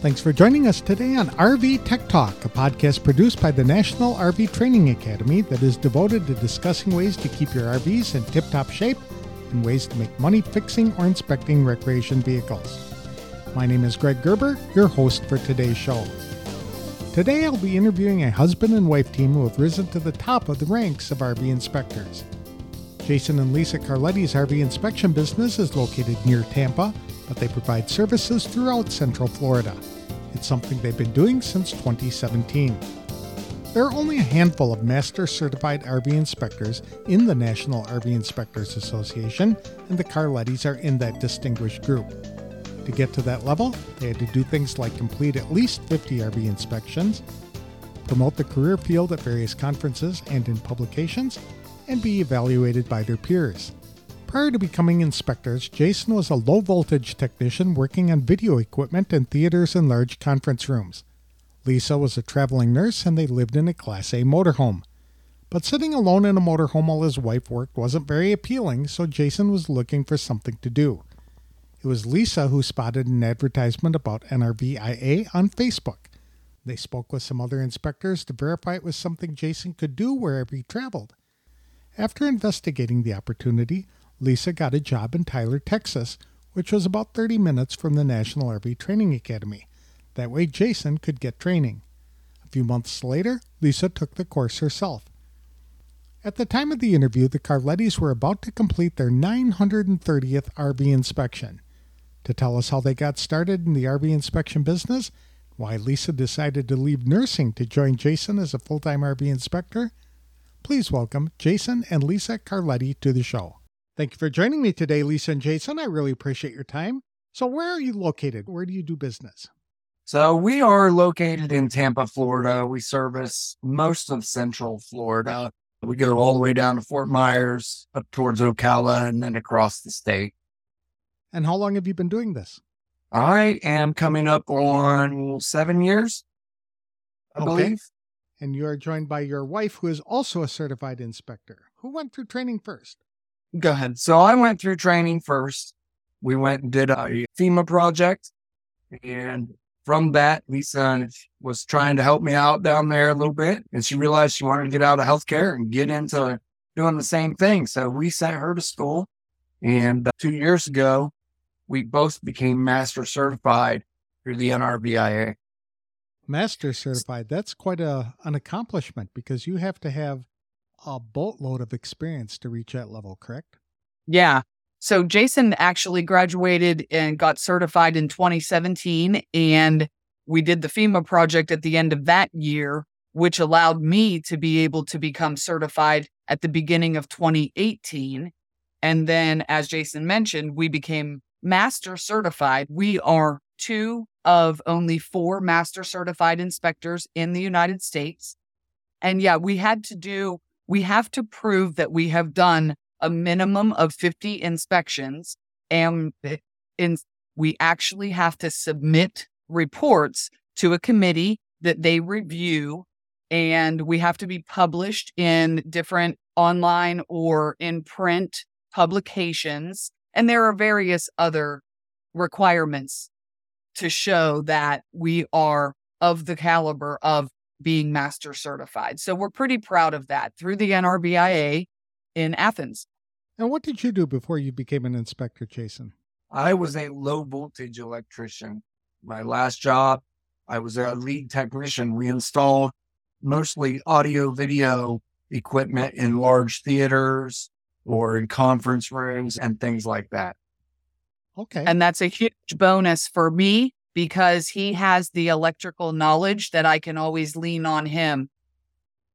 Thanks for joining us today on RV Tech Talk, a podcast produced by the National RV Training Academy that is devoted to discussing ways to keep your RVs in tip top shape and ways to make money fixing or inspecting recreation vehicles. My name is Greg Gerber, your host for today's show. Today I'll be interviewing a husband and wife team who have risen to the top of the ranks of RV inspectors. Jason and Lisa Carletti's RV inspection business is located near Tampa but they provide services throughout Central Florida. It's something they've been doing since 2017. There are only a handful of master certified RV inspectors in the National RV Inspectors Association, and the Carlettis are in that distinguished group. To get to that level, they had to do things like complete at least 50 RV inspections, promote the career field at various conferences and in publications, and be evaluated by their peers. Prior to becoming inspectors, Jason was a low voltage technician working on video equipment in theaters and large conference rooms. Lisa was a traveling nurse and they lived in a Class A motorhome. But sitting alone in a motorhome while his wife worked wasn't very appealing, so Jason was looking for something to do. It was Lisa who spotted an advertisement about NRVIA on Facebook. They spoke with some other inspectors to verify it was something Jason could do wherever he traveled. After investigating the opportunity, Lisa got a job in Tyler, Texas, which was about 30 minutes from the National RV Training Academy. That way, Jason could get training. A few months later, Lisa took the course herself. At the time of the interview, the Carlettis were about to complete their 930th RV inspection. To tell us how they got started in the RV inspection business, why Lisa decided to leave nursing to join Jason as a full time RV inspector, please welcome Jason and Lisa Carletti to the show. Thank you for joining me today, Lisa and Jason. I really appreciate your time. So, where are you located? Where do you do business? So, we are located in Tampa, Florida. We service most of Central Florida. We go all the way down to Fort Myers, up towards Ocala, and then across the state. And how long have you been doing this? I am coming up on seven years, I okay. believe. And you are joined by your wife, who is also a certified inspector. Who went through training first? Go ahead. So I went through training first. We went and did a FEMA project. And from that, Lisa was trying to help me out down there a little bit. And she realized she wanted to get out of healthcare and get into doing the same thing. So we sent her to school. And uh, two years ago, we both became master certified through the NRVIA. Master certified. That's quite a, an accomplishment because you have to have a boatload of experience to reach that level, correct? Yeah. So Jason actually graduated and got certified in 2017. And we did the FEMA project at the end of that year, which allowed me to be able to become certified at the beginning of 2018. And then, as Jason mentioned, we became master certified. We are two of only four master certified inspectors in the United States. And yeah, we had to do we have to prove that we have done a minimum of 50 inspections and in, we actually have to submit reports to a committee that they review and we have to be published in different online or in print publications. And there are various other requirements to show that we are of the caliber of being master certified. So we're pretty proud of that through the NRVIA in Athens. And what did you do before you became an inspector, Jason? I was a low voltage electrician. My last job, I was a lead technician. We installed mostly audio video equipment in large theaters or in conference rooms and things like that. Okay. And that's a huge bonus for me because he has the electrical knowledge that I can always lean on him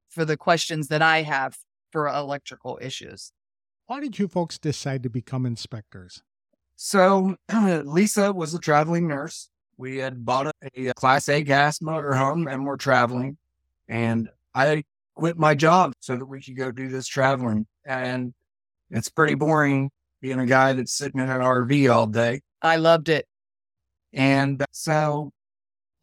for the questions that I have for electrical issues. Why did you folks decide to become inspectors? So, Lisa was a traveling nurse. We had bought a, a Class A gas motorhome and we're traveling. And I quit my job so that we could go do this traveling. And it's pretty boring being a guy that's sitting in an RV all day. I loved it. And uh, so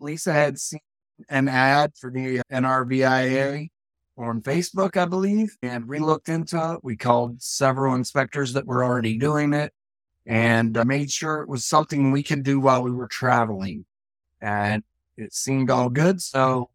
Lisa had seen an ad for the NRVIA on Facebook, I believe, and we looked into it. We called several inspectors that were already doing it and uh, made sure it was something we could do while we were traveling. and it seemed all good. So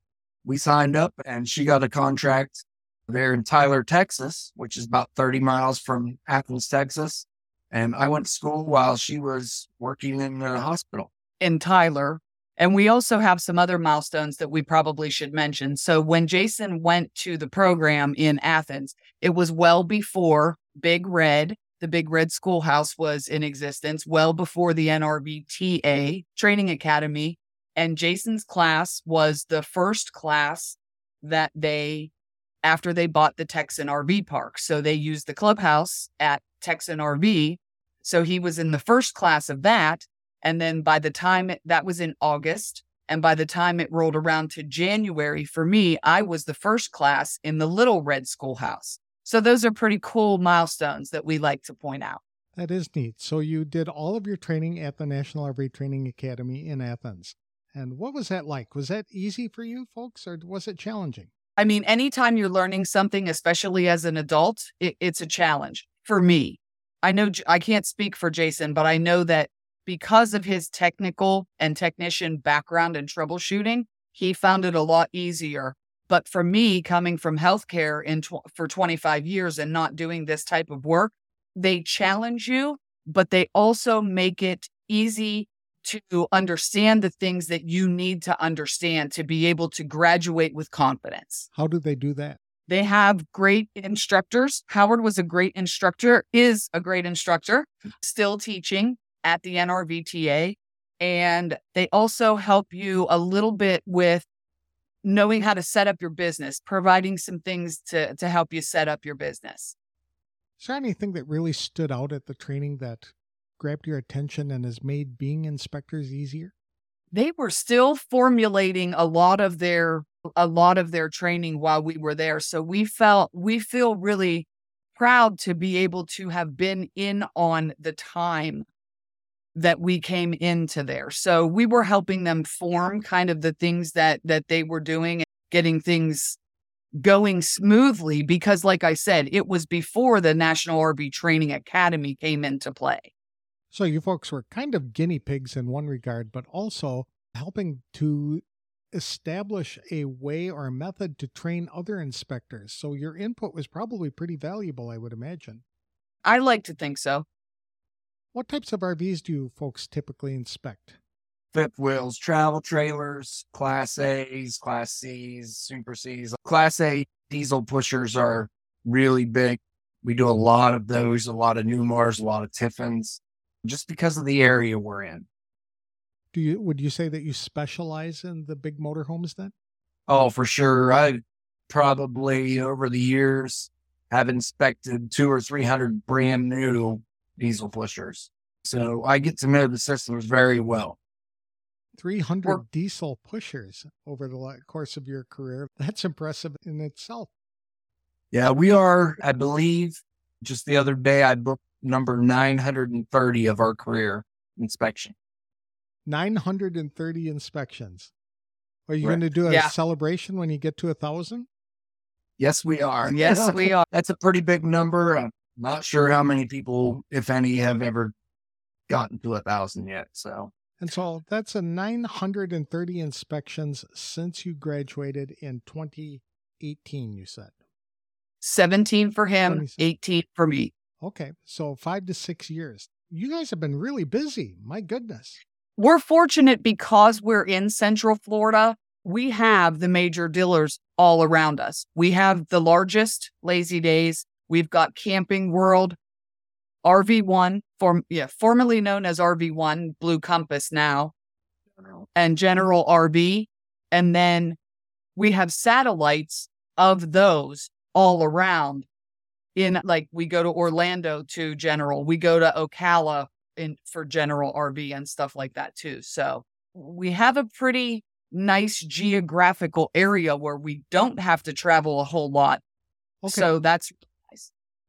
we signed up and she got a contract there in Tyler, Texas, which is about 30 miles from Athens, Texas. And I went to school while she was working in the hospital. In Tyler. And we also have some other milestones that we probably should mention. So when Jason went to the program in Athens, it was well before Big Red, the Big Red Schoolhouse was in existence, well before the NRVTA Training Academy. And Jason's class was the first class that they after they bought the Texan RV park. So they used the clubhouse at Texan RV. So he was in the first class of that. And then by the time it, that was in August, and by the time it rolled around to January for me, I was the first class in the Little Red Schoolhouse. So those are pretty cool milestones that we like to point out. That is neat. So you did all of your training at the National RV Training Academy in Athens. And what was that like? Was that easy for you folks or was it challenging? I mean, anytime you're learning something, especially as an adult, it, it's a challenge for me. I know I can't speak for Jason, but I know that because of his technical and technician background and troubleshooting, he found it a lot easier. But for me, coming from healthcare in tw- for 25 years and not doing this type of work, they challenge you, but they also make it easy to understand the things that you need to understand to be able to graduate with confidence. How do they do that? They have great instructors. Howard was a great instructor, is a great instructor, still teaching at the NRVTA. And they also help you a little bit with knowing how to set up your business, providing some things to, to help you set up your business. Is there anything that really stood out at the training that grabbed your attention and has made being inspectors easier? They were still formulating a lot of their a lot of their training while we were there. So we felt we feel really proud to be able to have been in on the time that we came into there. So we were helping them form kind of the things that that they were doing, and getting things going smoothly because like I said, it was before the National RV Training Academy came into play. So you folks were kind of guinea pigs in one regard, but also helping to establish a way or a method to train other inspectors. So your input was probably pretty valuable, I would imagine. I like to think so. What types of RVs do you folks typically inspect? Fifth wheels, travel trailers, Class A's, Class C's, Super C's. Class A diesel pushers are really big. We do a lot of those, a lot of Newmars, a lot of Tiffins just because of the area we're in. Do you would you say that you specialize in the big motorhomes then? Oh, for sure. I probably over the years have inspected two or three hundred brand new diesel pushers. So I get to know the systems very well. 300 diesel pushers over the course of your career. That's impressive in itself. Yeah, we are, I believe, just the other day I booked number 930 of our career inspection. 930 inspections. Are you right. going to do a yeah. celebration when you get to a thousand? Yes, we are. Yes, we are. That's a pretty big number. I'm not sure how many people, if any, have ever gotten to a thousand yet. So, and so that's a 930 inspections since you graduated in 2018, you said. 17 for him, 18 for me. Okay. So five to six years. You guys have been really busy. My goodness. We're fortunate because we're in Central Florida. We have the major dealers all around us. We have the largest Lazydays. We've got Camping World, RV1, form, yeah, formerly known as RV1, Blue Compass now, and General RV. And then we have satellites of those all around in like we go to Orlando to General, we go to Ocala in for General RV and stuff like that too. So we have a pretty nice geographical area where we don't have to travel a whole lot. Okay. So that's.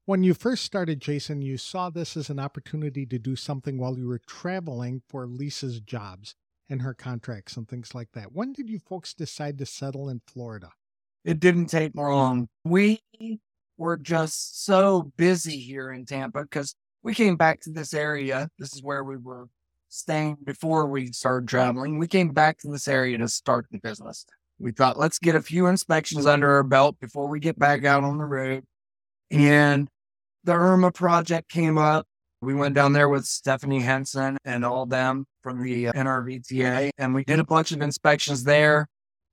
When you first started, Jason, you saw this as an opportunity to do something while you were traveling for Lisa's jobs and her contracts and things like that. When did you folks decide to settle in Florida? It didn't take long. We we're just so busy here in Tampa because we came back to this area. This is where we were staying before we started traveling. We came back to this area to start the business. We thought, let's get a few inspections under our belt before we get back out on the road. And the IRMA project came up. We went down there with Stephanie Henson and all them from the uh, NRVTA, and we did a bunch of inspections there.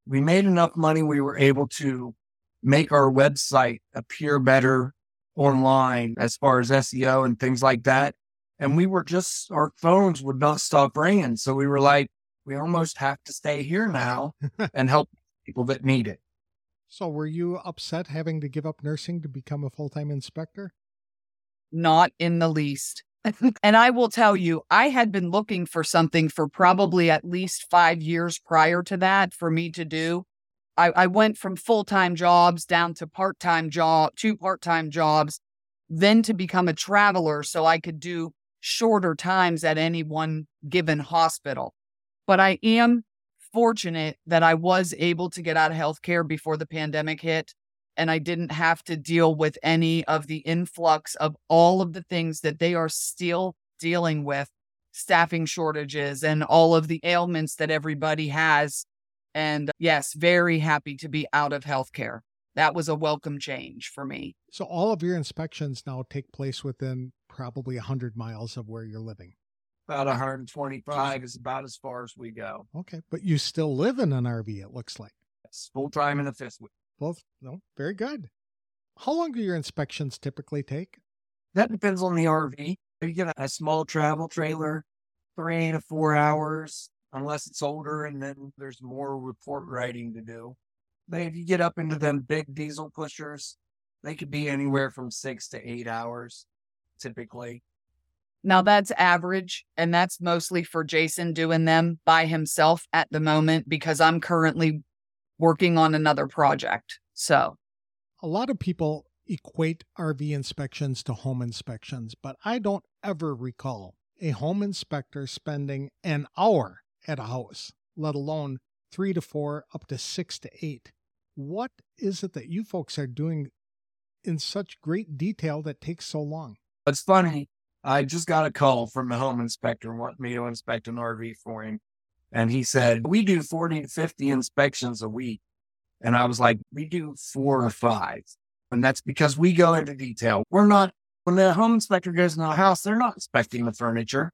We made enough money. We were able to make our website appear better online as far as SEO and things like that. And we were just, our phones would not stop ringing. So we were like, we almost have to stay here now and help people that need it. So were you upset having to give up nursing to become a full time inspector? Not in the least. and I will tell you, I had been looking for something for probably at least five years prior to that for me to do. I, I went from full time jobs down to part time job, two part time jobs, then to become a traveler so I could do shorter times at any one given hospital. But I am fortunate that I was able to get out of healthcare before the pandemic hit. And I didn't have to deal with any of the influx of all of the things that they are still dealing with staffing shortages and all of the ailments that everybody has. And yes, very happy to be out of healthcare. That was a welcome change for me. So, all of your inspections now take place within probably 100 miles of where you're living about 125 is about as far as we go. Okay, but you still live in an RV. It looks like. Yes, full time in the fifth wheel. Both. No, very good. How long do your inspections typically take? That depends on the RV. If you get a small travel trailer, three to four hours, unless it's older, and then there's more report writing to do. But if you get up into them big diesel pushers, they could be anywhere from six to eight hours, typically. Now that's average, and that's mostly for Jason doing them by himself at the moment because I'm currently working on another project. So, a lot of people equate RV inspections to home inspections, but I don't ever recall a home inspector spending an hour at a house, let alone three to four, up to six to eight. What is it that you folks are doing in such great detail that takes so long? It's funny. I just got a call from a home inspector wanting me to inspect an RV for him. And he said, We do 40 to 50 inspections a week. And I was like, We do four or five. And that's because we go into detail. We're not, when the home inspector goes in the house, they're not inspecting the furniture.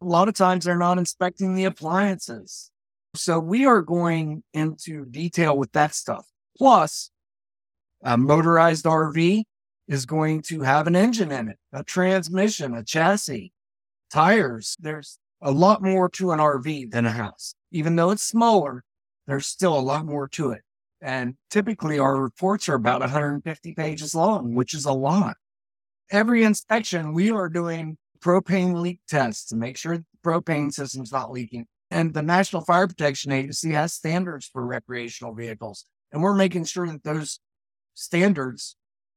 A lot of times they're not inspecting the appliances. So we are going into detail with that stuff. Plus, a motorized RV is going to have an engine in it, a transmission, a chassis, tires. There's a lot more to an RV than a house. Even though it's smaller, there's still a lot more to it. And typically our reports are about 150 pages long, which is a lot. Every inspection, we are doing propane leak tests to make sure the propane system's not leaking. And the National Fire Protection Agency has standards for recreational vehicles. And we're making sure that those standards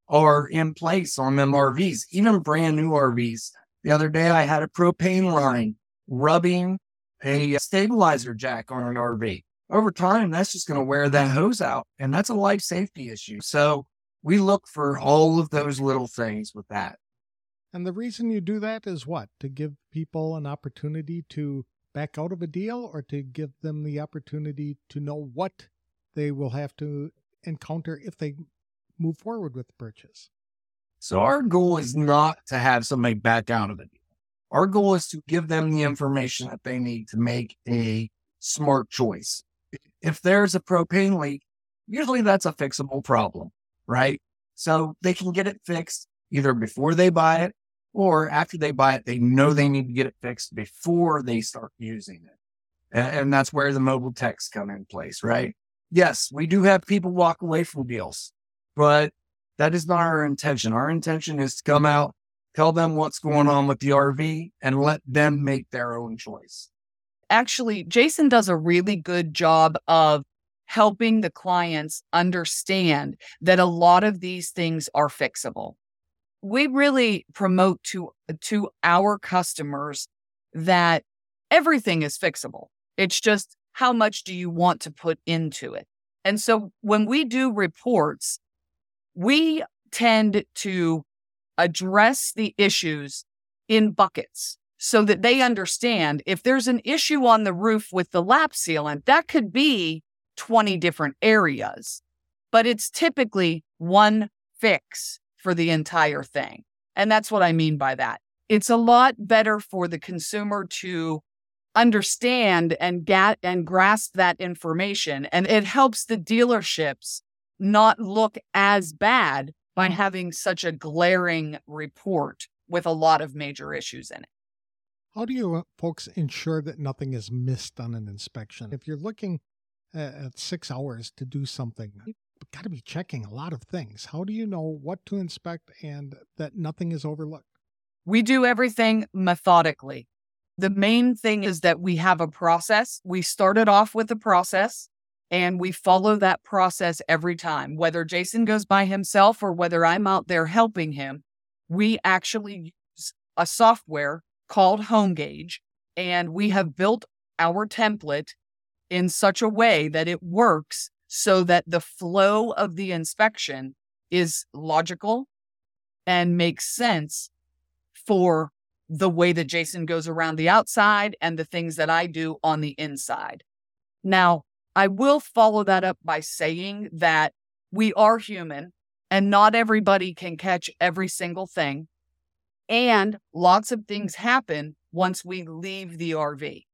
are in place on them RVs, even brand new RVs. The other day, I had a propane line rubbing a mm-hmm. stabilizer jack on an RV. Over time, that's just going to wear that hose out, and that's a life safety issue. So we look for all of those little things with that. And the reason you do that is what? To give people an opportunity to back out of a deal or to give them the opportunity to know what they will have to encounter if they move forward with the purchase. So our goal is not to have somebody back out of it. Our goal is to give them the information that they need to make a smart choice. If there's a propane leak, usually that's a fixable problem, right? So they can get it fixed either before they buy it or after they buy it, they know they need to get it fixed before they start using it. And, that's where the mobile techs come in place, right? Yes, we do have people walk away from deals but that is not our intention. Our intention is to come out, tell them what's going mm-hmm. on with the RV, and let them make their own choice. Actually, Jason does a really good job of helping the clients understand that a lot of these things are fixable. We really promote to, to our customers that everything is fixable. It's just how much do you want to put into it? And so when we do reports, we tend to address the issues in buckets. so that they understand if there's an issue on the roof with the lap sealant, that could be 20 different areas, but it's typically one fix for the entire thing. And that's what I mean by that. It's a lot better for the consumer to understand and get and grasp that information. And it helps the dealerships not look as bad by having such a glaring report with a lot of major issues in it. How do you uh, folks ensure that nothing is missed on an inspection? If you're looking at six hours to do something, you've got to be checking a lot of things. How do you know what to inspect and that nothing is overlooked? We do everything methodically. The main thing is that we have a process. We started off with a process and we follow that process every time, whether Jason goes by himself or whether I'm out there helping him. We actually use a software called HomeGauge, and we have built our template in such a way that it works so that the flow of the inspection is logical and makes sense for the way that Jason goes around the outside and the things that I do on the inside. Now, I will follow that up by saying that we are human and not everybody can catch every single thing. And lots of things happen once we leave the RV.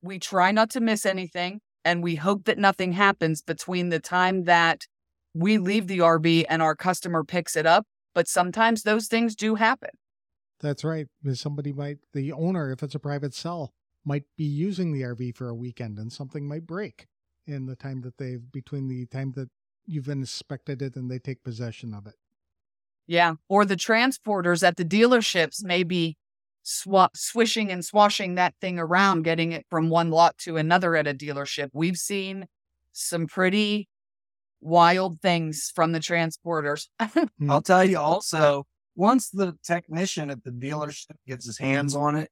We try not to miss anything and we hope that nothing happens between the time that we leave the RV and our customer picks it up. But sometimes those things do happen. That's right. Somebody might, the owner, if it's a private cell, might be using the RV for a weekend and something might break in the time that they've, between the time that you've inspected it and they take possession of it. Yeah. Or the transporters at the dealerships may be swap, swishing and swashing that thing around, getting it from one lot to another at a dealership. We've seen some pretty wild things from the transporters. I'll hmm. tell you also, once the technician at the dealership gets his hands on it,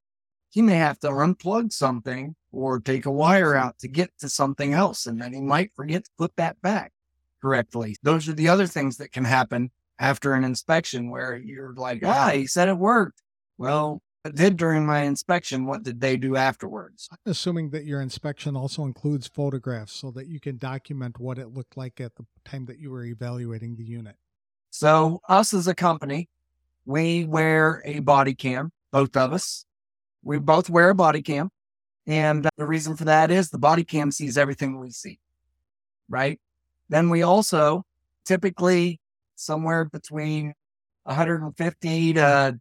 he may have to unplug something or take a wire out to get to something else. And then he might forget to put that back correctly. Those are the other things that can happen after an inspection where you're like, ah, he said it worked. Well, it did during my inspection. What did they do afterwards? I'm assuming that your inspection also includes photographs so that you can document what it looked like at the time that you were evaluating the unit. So, us as a company, we wear a body cam, both of us. We both wear a body cam. And uh, the reason for that is the body cam sees everything we see, right? Then we also typically somewhere between 150 to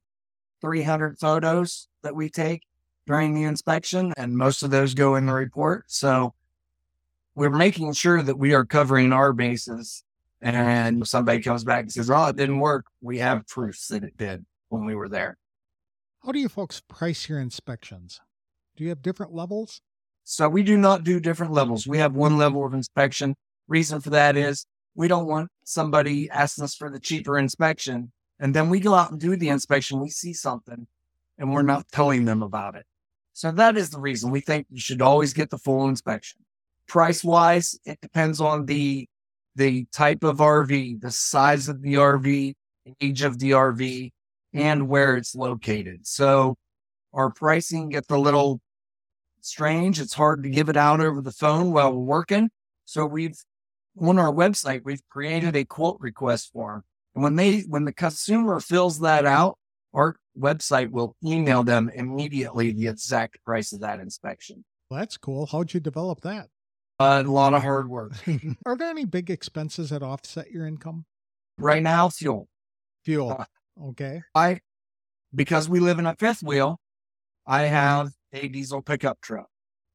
300 photos that we take during the inspection, and most of those go in the report. So we're making sure that we are covering our bases. And somebody comes back and says, Oh, it didn't work, we have proofs that it did when we were there. How do you folks price your inspections? Do you have different levels? So we do not do different levels. We have one level of inspection. Reason for that is we don't want somebody asking us for the cheaper inspection. And then we go out and do the inspection. We see something and we're not telling them about it. So that is the reason we think you should always get the full inspection. Price wise, it depends on the the type of RV, the size of the RV, age of the RV, and where it's located. So our pricing gets a little strange. It's hard to give it out over the phone while we're working. So we've on our website, we've created a quote request form. And when they when the consumer fills that out, our website will email them immediately the exact price of that inspection. Well, that's cool. How'd you develop that? Uh, a lot of hard work. Are there any big expenses that offset your income? Right now, fuel. Fuel. Uh, okay. I because we live in a fifth wheel, I have a diesel pickup truck.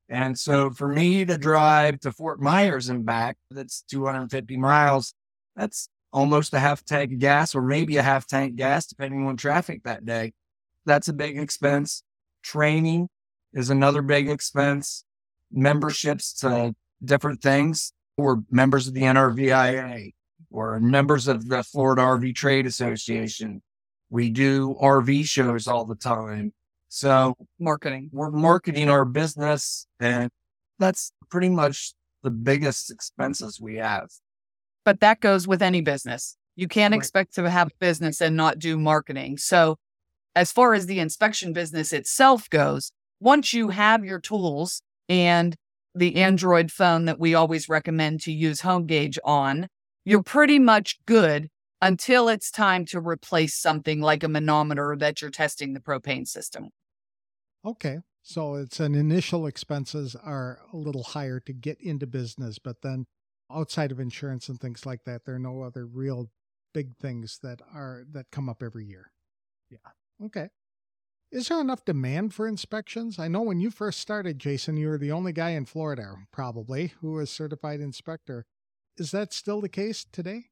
And so for me to drive to Fort Myers and back, that's 250 miles. That's almost a half tank of gas or maybe a half tank gas, depending on traffic that day. That's a big expense. Training is another big expense. Memberships to different things. We're members of the NRVIA or members of the Florida RV Trade Association. We do RV shows all the time. So marketing, we're marketing our business and that's pretty much the biggest expenses we have. But that goes with any business. You can't right. expect to have a business and not do marketing. So as far as the inspection business itself goes, once you have your tools and the Android phone that we always recommend to use HomeGauge on, you're pretty much good until it's time to replace something like a manometer that you're testing the propane system. Okay. So it's an initial expenses are a little higher to get into business, but then outside of insurance and things like that, there are no other real big things that are that come up every year. Yeah. Okay. Is there enough demand for inspections? I know when you first started, Jason, you were the only guy in Florida, probably, who was certified inspector. Is that still the case today?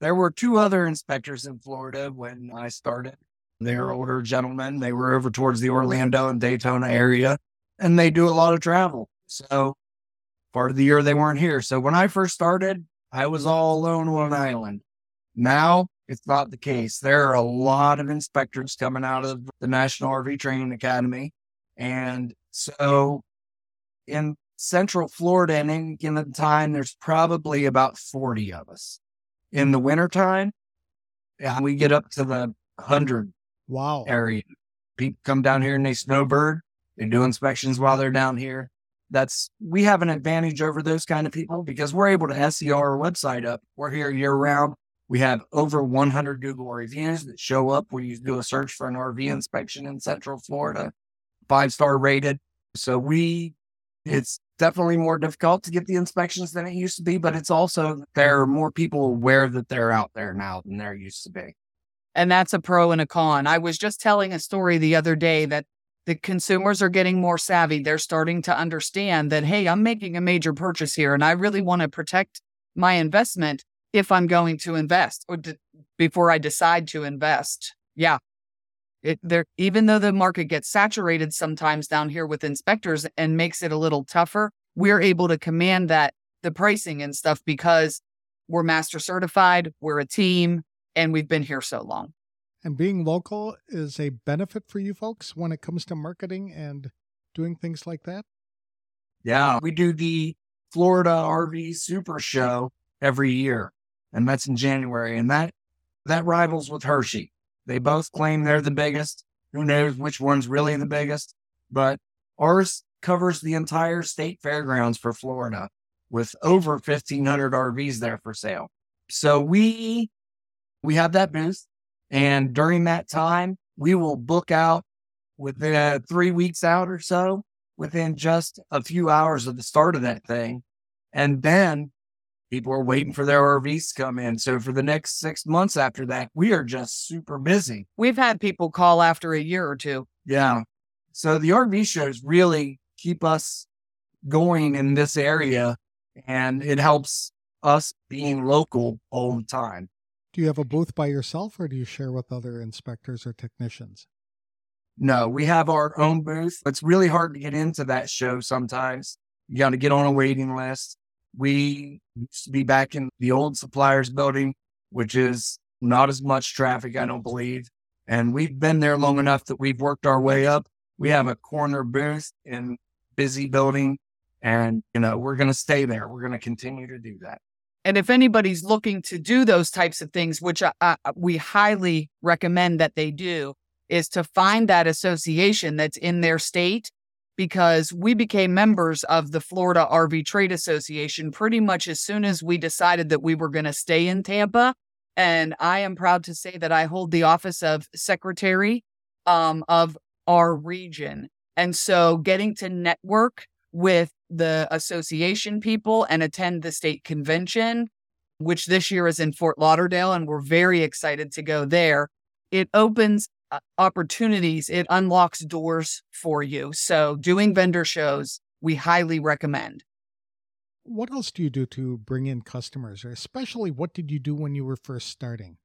There were two other inspectors in Florida when I started. They're older gentlemen. They were over towards the Orlando and Daytona area, and they do a lot of travel. So part of the year they weren't here. So when I first started, I was all alone on an island. Now it's not the case. There are a lot of inspectors coming out of the National RV Training Academy. And so in Central Florida and any given time, there's probably about 40 of us. In the wintertime, yeah, we get up to the 100 wow. area. People come down here and they snowbird. They do inspections while they're down here. That's we have an advantage over those kind of people because we're able to SEO our website up. We're here year round. We have over 100 Google reviews that show up when you do a search for an RV inspection in Central Florida, five star rated. So we, it's definitely more difficult to get the inspections than it used to be, but it's also there are more people aware that they're out there now than there used to be. And that's a pro and a con. I was just telling a story the other day that the consumers are getting more savvy. They're starting to understand that, hey, I'm making a major purchase here and I really want to protect my investment if I'm going to invest or d- before I decide to invest. Yeah. It, there, even though the market gets saturated sometimes down here with inspectors and makes it a little tougher, we're able to command that the pricing and stuff because we're master certified, we're a team, and we've been here so long. And being local is a benefit for you folks when it comes to marketing and doing things like that? Yeah, we do the Florida RV Super Show every year, and that's in January. And that that rivals with Hershey. They both claim they're the biggest. Who knows which one's really the biggest? But ours covers the entire state fairgrounds for Florida with over 1,500 RVs there for sale. So we we have that booth. And during that time, we will book out within uh, three weeks out or so, within just a few hours of the start of that thing. And then people are waiting for their RVs to come in. So for the next six months after that, we are just super busy. We've had people call after a year or two. Yeah. So the RV shows really keep us going in this area and it helps us being local all the time. Do you have a booth by yourself or do you share with other inspectors or technicians? No, we have our own booth. It's really hard to get into that show sometimes. You got to get on a waiting list. We used to be back in the old suppliers building, which is not as much traffic, I don't believe. And we've been there long enough that we've worked our way up. We have a corner booth in busy building and, you know, we're going to stay there. We're going to continue to do that. And if anybody's looking to do those types of things, which I, I, we highly recommend that they do, is to find that association that's in their state because we became members of the Florida RV Trade Association pretty much as soon as we decided that we were going to stay in Tampa. And I am proud to say that I hold the office of secretary um, of our region. And so getting to network with the association people and attend the state convention, which this year is in Fort Lauderdale, and we're very excited to go there. It opens uh, opportunities, it unlocks doors for you. So, doing vendor shows, we highly recommend. What else do you do to bring in customers, or especially what did you do when you were first starting?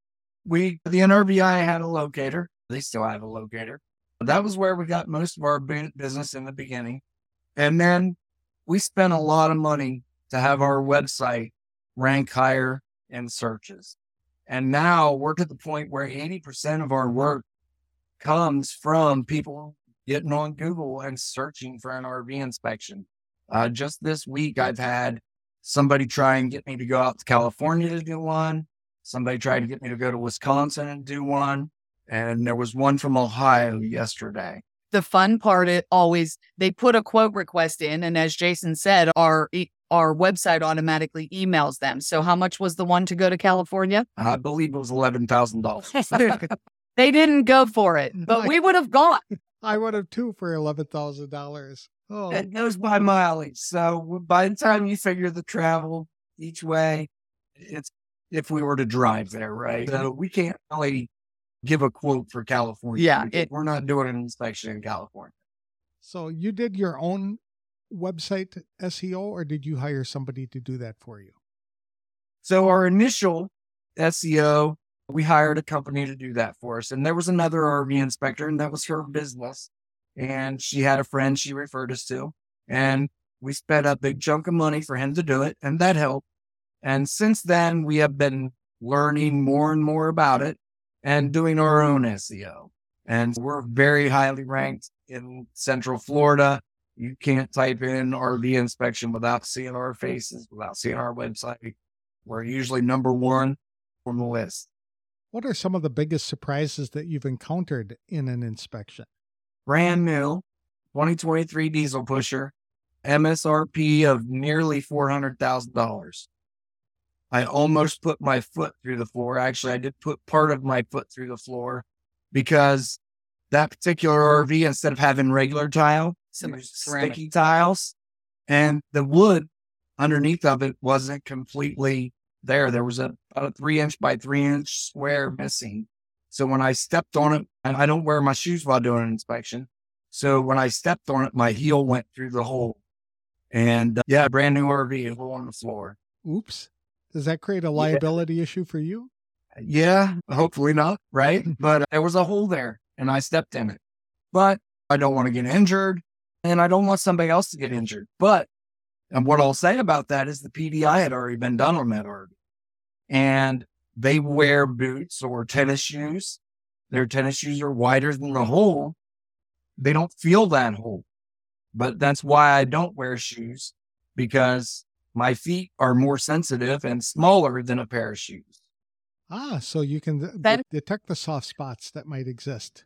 We, the NRVI had a locator. They still have a locator. That was where we got most of our business in the beginning. And then we spent a lot of money to have our website rank higher in searches. And now we're to the point where 80% of our work comes from people getting on Google and searching for an RV inspection. Uh, just this week, I've had somebody try and get me to go out to California to do one. Somebody tried to get me to go to Wisconsin and do one. And there was one from Ohio yesterday. The fun part it always they put a quote request in and as Jason said our e- our website automatically emails them. So how much was the one to go to California? I believe it was eleven thousand dollars. They didn't go for it, but we would have gone. I would have too for eleven thousand dollars. Oh, It goes by mileage. So by the time you figure the travel each way, it's if we were to drive there, right? So we can't really give a quote for California. Yeah, it- we're not doing an inspection in California. so you did your own website SEO, or did you hire somebody to do that for you? So our initial SEO, we hired a company to do that for us. And there was another RV inspector, and that was her business. And she had a friend she referred us to. And we spent a big chunk of money for him to do it, and that helped. And since then, we have been learning more and more about it and doing our own SEO. And we're very highly ranked in Central Florida. You can't type in RV inspection without seeing our faces, without seeing our website. We're usually number one on the list. What are some of the biggest surprises that you've encountered in an inspection? Brand new 2023 diesel pusher, MSRP of nearly $400,000. I almost put my foot through the floor. Actually, I did put part of my foot through the floor because that particular RV, instead of having regular tile, Some sticky tiles, and the wood underneath of it wasn't completely there. There was a, about a three inch by three inch square missing. So when I stepped on it, and I don't wear my shoes while doing an inspection. So when I stepped on it, my heel went through the hole. And uh, yeah, brand new RV, a hole on the floor. Oops. Does that create a liability issue for you? Yeah, hopefully not, right? but there was a hole there and I stepped in it. But I don't want to get injured and I don't want somebody else to get injured. But and what I'll say about that is the PDI had already been done on that RV. And they wear boots or tennis shoes. Their tennis shoes are wider than the hole. They don't feel that hole. But that's why I don't wear shoes because my feet are more sensitive and smaller than a pair of shoes. Ah, so you can de- That- detect the soft spots that might exist.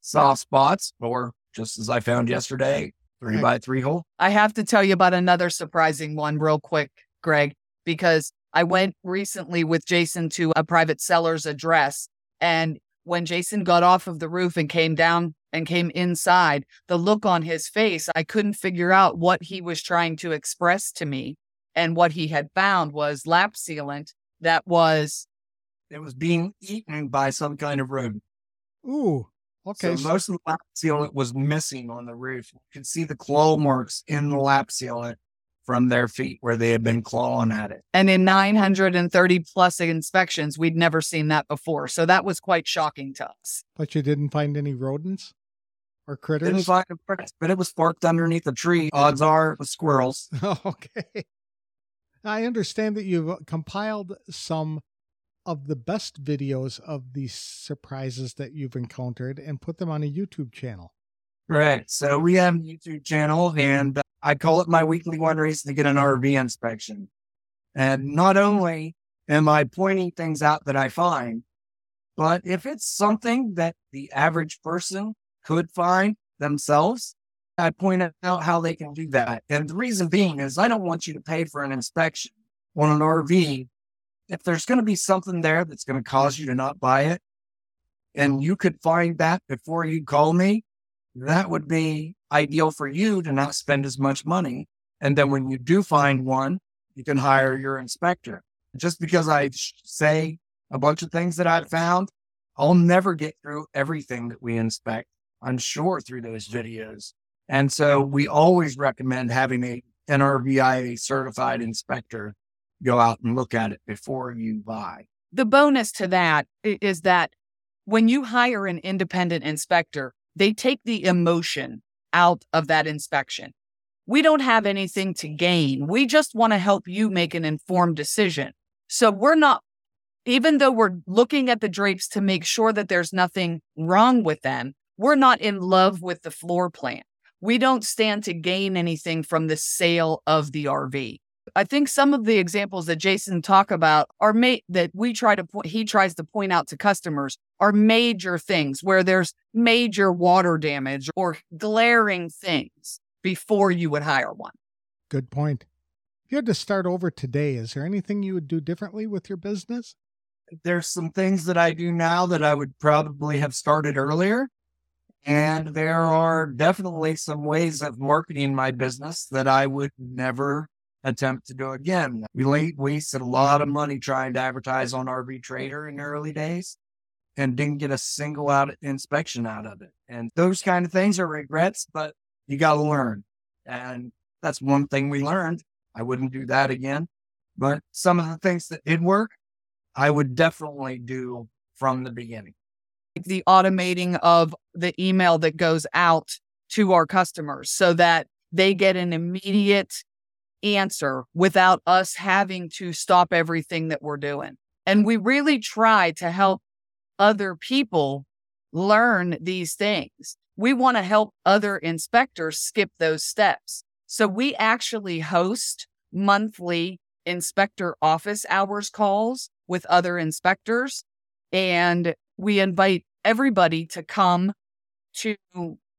soft spots, or just as I found yesterday, three Right. by three hole. I have to tell you about another surprising one real quick, Greg, because I went recently with Jason to a private seller's address. And when Jason got off of the roof and came down and came inside, the look on his face, I couldn't figure out what he was trying to express to me. And what he had found was lap sealant that was It was being eaten by some kind of rodent. Ooh, okay. so most of the lap sealant was missing on the roof. You could see the claw marks in the lap sealant from their feet where they had been clawing at it. And in 930 plus inspections, we'd never seen that before. So that was quite shocking to us. but you didn't find any rodents or critters? Didn't critters? find a prick, but it was parked underneath a tree. Odds are it was squirrels. Oh, okay. I understand that you've uh, compiled some of the best videos of these surprises that you've encountered and put them on a YouTube channel. Right. So we have a YouTube channel and uh, I call it my weekly one reason to get an RV inspection. And not only am I pointing things out that I find, but if it's something that the average person could find themselves, I point out how they can do that. And the reason being is I don't want you to pay for an inspection on an RV. If there's going to be something there that's going to cause you to not buy it, and you could find that before you call me, that would be ideal for you to not spend as much money. And then when you do find one, you can hire your inspector. Just because I say a bunch of things that I've found, I'll never get through everything that we inspect, I'm sure, through those videos. And so we always recommend having a NRVIA certified inspector go out and look at it before you buy. the bonus to that is that when you hire an independent inspector, they take the emotion out of that inspection. We don't have anything to gain. We just want to help you make an informed decision. So we're not, even though we're looking at the drapes to make sure that there's nothing wrong with them, we're not in love with the floor plan. We don't stand to gain anything from the sale of the RV. I think some of the examples that Jason talk about are made that we try to point, he tries to point out to customers are major things where there's major water damage or glaring things before you would hire one. Good point. If you had to start over today, is there anything you would do differently with your business? There's some things that I do now that I would probably have started earlier. And there are definitely some ways of marketing my business that I would never attempt to do again. We late wasted a lot of money trying to advertise on RV Trader in the early days and didn't get a single out inspection out of it. And those kind of things are regrets, but you got to learn. And that's one thing we learned. I wouldn't do that again. But some of the things that did work, I would definitely do from the beginning. The automating of the email that goes out to our customers so that they get an immediate answer without us having to stop everything that we're doing. And we really try to help other people learn these things. We want to help other inspectors skip those steps. So we actually host monthly inspector office hours calls with other inspectors. And we invite everybody to come to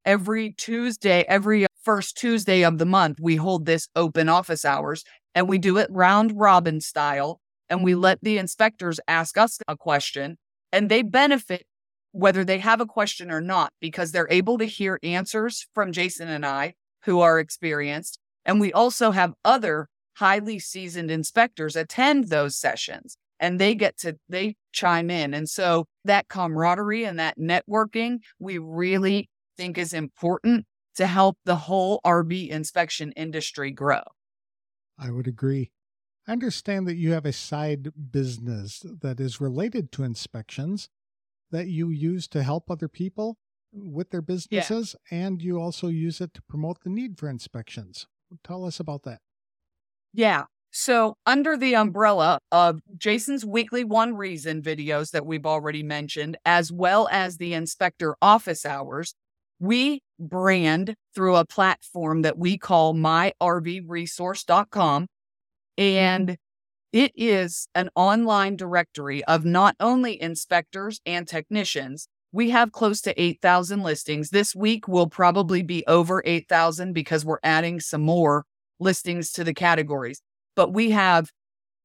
every Tuesday, every first Tuesday of the month, we hold this open office hours and we do it round robin style. And we let the inspectors ask us a question and they benefit whether they have a question or not because they're able to hear answers from Jason and I who are experienced. And we also have other highly seasoned inspectors attend those sessions and they get to they chime in and so that camaraderie and that networking we really think is important to help the whole RV inspection industry grow. I would agree. I understand that you have a side business that is related to inspections that you use to help other people with their businesses, yeah. and you also use it to promote the need for inspections. Tell us about that. Yeah. So, under the umbrella of Jason's weekly One Reason videos that we've already mentioned, as well as the inspector office hours, we brand through a platform that we call myrvresource.com. Mm-hmm. And it is an online directory of not only inspectors and technicians. We have close to 8,000 listings. This week will probably be over 8,000 because we're adding some more listings to the categories. But we have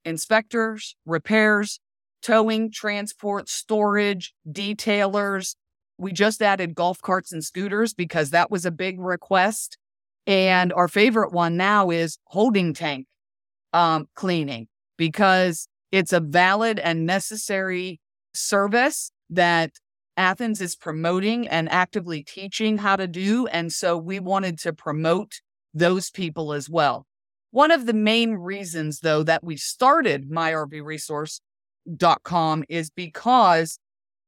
inspectors, repairs, towing, transport, storage, detailers, we just added golf carts and scooters because that was a big request. And our favorite one now is holding tank um, cleaning because it's a valid and necessary service that Athens is promoting and actively teaching how to do. And so we wanted to promote those people as well. One of the main reasons, though, that we started myrvresource.com is because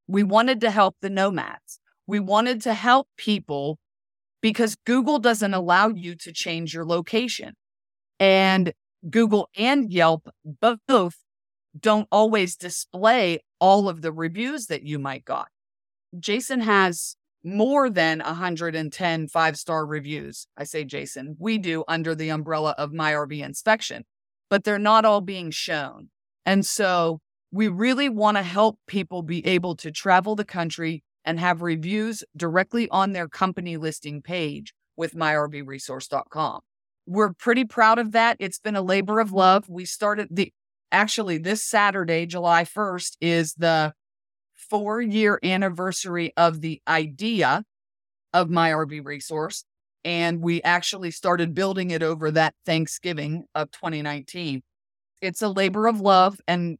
we wanted to help the nomads. We wanted to help people because Google doesn't allow you to change your location. And Google and Yelp both don't always display all of the reviews that you might got. Jason has more than 110 five star reviews. I say Jason, we do under the umbrella of My RV Inspection, but they're not all being shown. And so we really want to help people be able to travel the country and have reviews directly on their company listing page with myrvresource.com. We're pretty proud of that. It's been a labor of love. We started the actually this Saturday, July 1st, is the four year anniversary of the idea of my RV resource. And we actually started building it over that Thanksgiving of 2019. It's a labor of love, and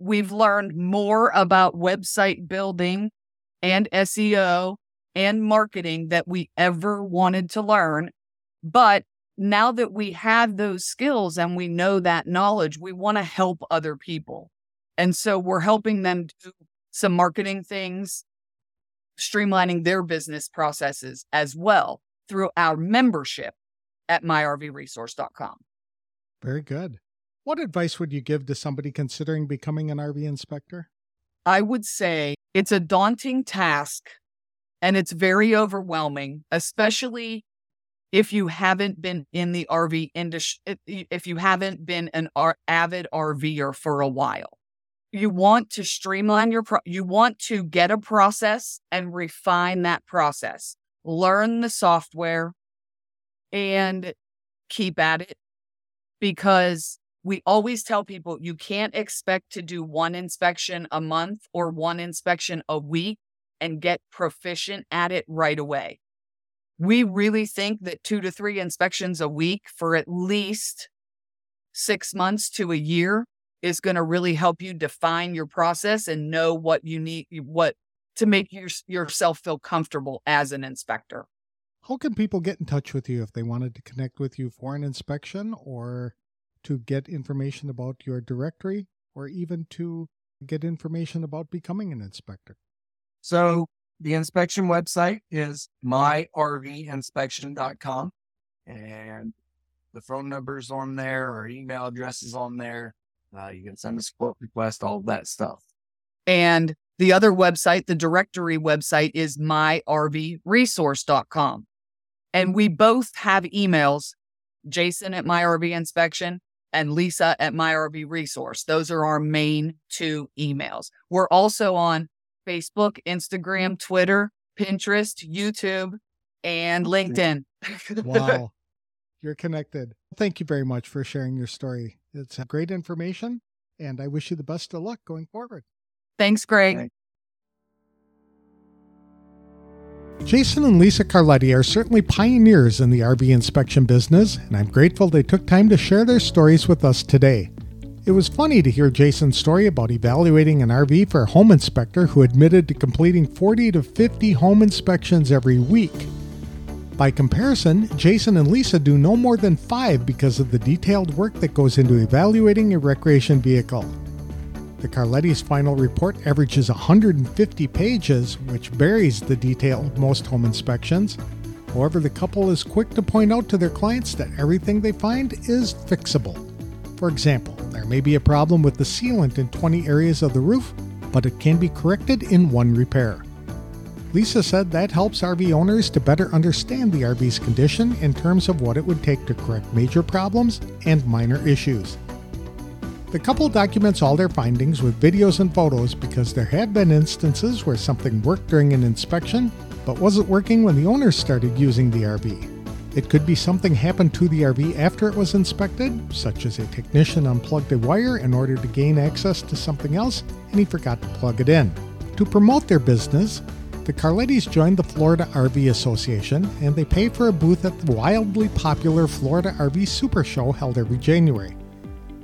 We've learned more about website building and SEO and marketing that we ever wanted to learn. But now that we have those skills and we know that knowledge, we want to help other people. And so we're helping them do some marketing things, streamlining their business processes as well through our membership at myrvresource.com. Very good. What advice would you give to somebody considering becoming an RV inspector? I would say it's a daunting task and it's very overwhelming, especially if you haven't been in the RV industry, if you haven't been an avid RVer for a while, you want to streamline your pro- you want to get a process and refine that process. Learn the software and keep at it because we always tell people you can't expect to do one inspection a month or one inspection a week and get proficient at it right away. We really think that two to three inspections a week for at least six months to a year is going to really help you define your process and know what you need, what to make your, yourself feel comfortable as an inspector. How can people get in touch with you if they wanted to connect with you for an inspection or to get information about your directory or even to get information about becoming an inspector? So the inspection website is myrvinspection.com and the phone numbers on there or email addresses on there. Uh, you can send us a quote request, all that stuff. And the other website, the directory website is myrvresource.com. And we both have emails, Jason at MyRV Inspection and Lisa at MyRV Resource. Those are our main two emails. We're also on Facebook, Instagram, Twitter, Pinterest, YouTube, and LinkedIn. wow. You're connected. Thank you very much for sharing your story. It's great information, and I wish you the best of luck going forward. Thanks, Greg. Thanks. Jason and Lisa Carletti are certainly pioneers in the RV inspection business, and I'm grateful they took time to share their stories with us today. It was funny to hear Jason's story about evaluating an RV for a home inspector who admitted to completing 40 to 50 home inspections every week. By comparison, Jason and Lisa do no more than five because of the detailed work that goes into evaluating a recreation vehicle. The Carletti's final report averages 150 pages, which buries the detail of most home inspections. However, the couple is quick to point out to their clients that everything they find is fixable. For example, there may be a problem with the sealant in 20 areas of the roof, but it can be corrected in one repair. Lisa said that helps RV owners to better understand the RV's condition in terms of what it would take to correct major problems and minor issues. The couple documents all their findings with videos and photos because there have been instances where something worked during an inspection but wasn't working when the owners started using the RV. It could be something happened to the RV after it was inspected, such as a technician unplugged a wire in order to gain access to something else and he forgot to plug it in. To promote their business, the Carlettis joined the Florida RV Association and they pay for a booth at the wildly popular Florida RV Super Show held every January.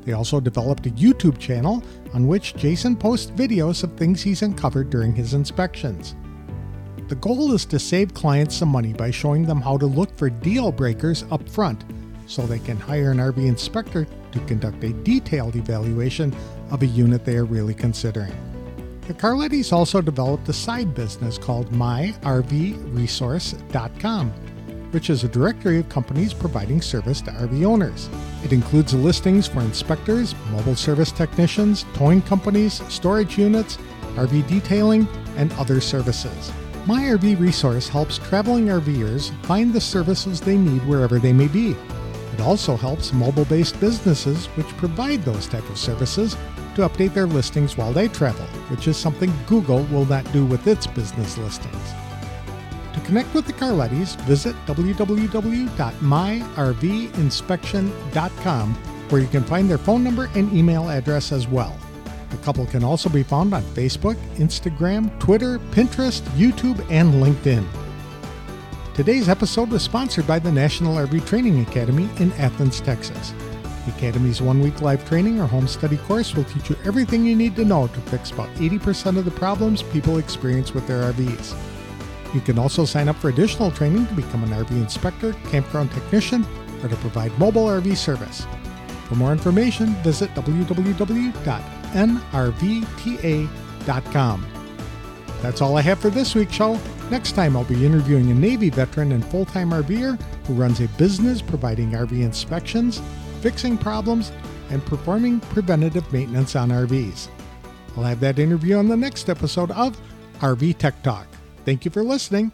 They also developed a YouTube channel on which Jason posts videos of things he's uncovered during his inspections. The goal is to save clients some money by showing them how to look for deal breakers up front so they can hire an RV inspector to conduct a detailed evaluation of a unit they are really considering. The Carlettis also developed a side business called MyRVResource.com, which is a directory of companies providing service to RV owners. It includes listings for inspectors, mobile service technicians, towing companies, storage units, RV detailing, and other services. My RV Resource helps traveling RVers find the services they need wherever they may be. It also helps mobile based businesses which provide those type of services to update their listings while they travel, which is something Google will not do with its business listings. To connect with the Carlettis, visit www.myrvinspection.com where you can find their phone number and email address as well. The couple can also be found on Facebook, Instagram, Twitter, Pinterest, YouTube, and LinkedIn. Today's episode was sponsored by the National RV Training Academy in Athens, Texas. The Academy's one week live training or home study course will teach you everything you need to know to fix about 80% of the problems people experience with their RVs. You can also sign up for additional training to become an RV inspector, campground technician, or to provide mobile RV service. For more information, visit www.nrvta.com. That's all I have for this week's show. Next time, I'll be interviewing a Navy veteran and full time RVer who runs a business providing RV inspections, fixing problems, and performing preventative maintenance on RVs. I'll have that interview on the next episode of RV Tech Talk. Thank you for listening.